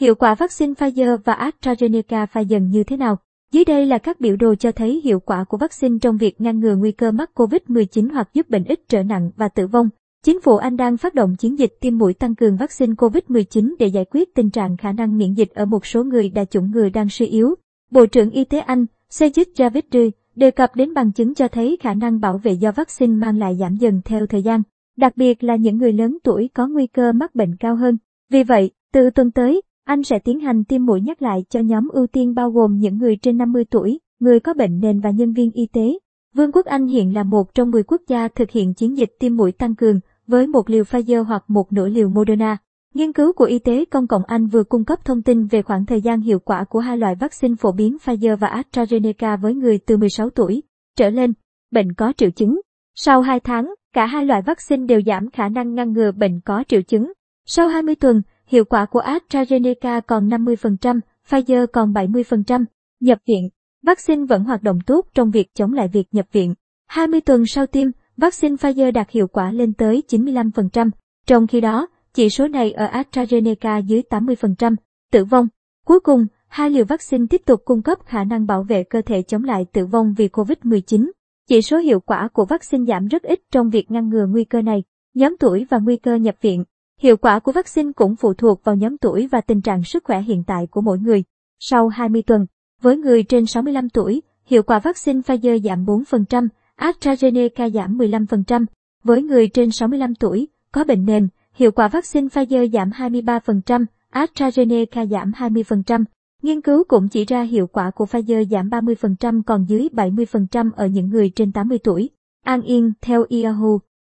Hiệu quả vaccine Pfizer và AstraZeneca pha dần như thế nào? Dưới đây là các biểu đồ cho thấy hiệu quả của vaccine trong việc ngăn ngừa nguy cơ mắc COVID-19 hoặc giúp bệnh ít trở nặng và tử vong. Chính phủ Anh đang phát động chiến dịch tiêm mũi tăng cường vaccine COVID-19 để giải quyết tình trạng khả năng miễn dịch ở một số người đa chủng người đang suy yếu. Bộ trưởng Y tế Anh, Sajid Javid đề cập đến bằng chứng cho thấy khả năng bảo vệ do vaccine mang lại giảm dần theo thời gian, đặc biệt là những người lớn tuổi có nguy cơ mắc bệnh cao hơn. Vì vậy, từ tuần tới, anh sẽ tiến hành tiêm mũi nhắc lại cho nhóm ưu tiên bao gồm những người trên 50 tuổi, người có bệnh nền và nhân viên y tế. Vương quốc Anh hiện là một trong 10 quốc gia thực hiện chiến dịch tiêm mũi tăng cường với một liều Pfizer hoặc một nửa liều Moderna. Nghiên cứu của Y tế Công cộng Anh vừa cung cấp thông tin về khoảng thời gian hiệu quả của hai loại vaccine phổ biến Pfizer và AstraZeneca với người từ 16 tuổi trở lên, bệnh có triệu chứng. Sau 2 tháng, cả hai loại vaccine đều giảm khả năng ngăn ngừa bệnh có triệu chứng. Sau 20 tuần, hiệu quả của AstraZeneca còn 50%, Pfizer còn 70%. Nhập viện, vaccine vẫn hoạt động tốt trong việc chống lại việc nhập viện. 20 tuần sau tiêm, vaccine Pfizer đạt hiệu quả lên tới 95%. Trong khi đó, chỉ số này ở AstraZeneca dưới 80%. Tử vong. Cuối cùng, hai liều vaccine tiếp tục cung cấp khả năng bảo vệ cơ thể chống lại tử vong vì COVID-19. Chỉ số hiệu quả của vaccine giảm rất ít trong việc ngăn ngừa nguy cơ này. Nhóm tuổi và nguy cơ nhập viện. Hiệu quả của vaccine cũng phụ thuộc vào nhóm tuổi và tình trạng sức khỏe hiện tại của mỗi người. Sau 20 tuần, với người trên 65 tuổi, hiệu quả vaccine Pfizer giảm 4%, AstraZeneca giảm 15%. Với người trên 65 tuổi, có bệnh nền, hiệu quả vaccine Pfizer giảm 23%, AstraZeneca giảm 20%. Nghiên cứu cũng chỉ ra hiệu quả của Pfizer giảm 30% còn dưới 70% ở những người trên 80 tuổi. An Yên, theo Yahoo,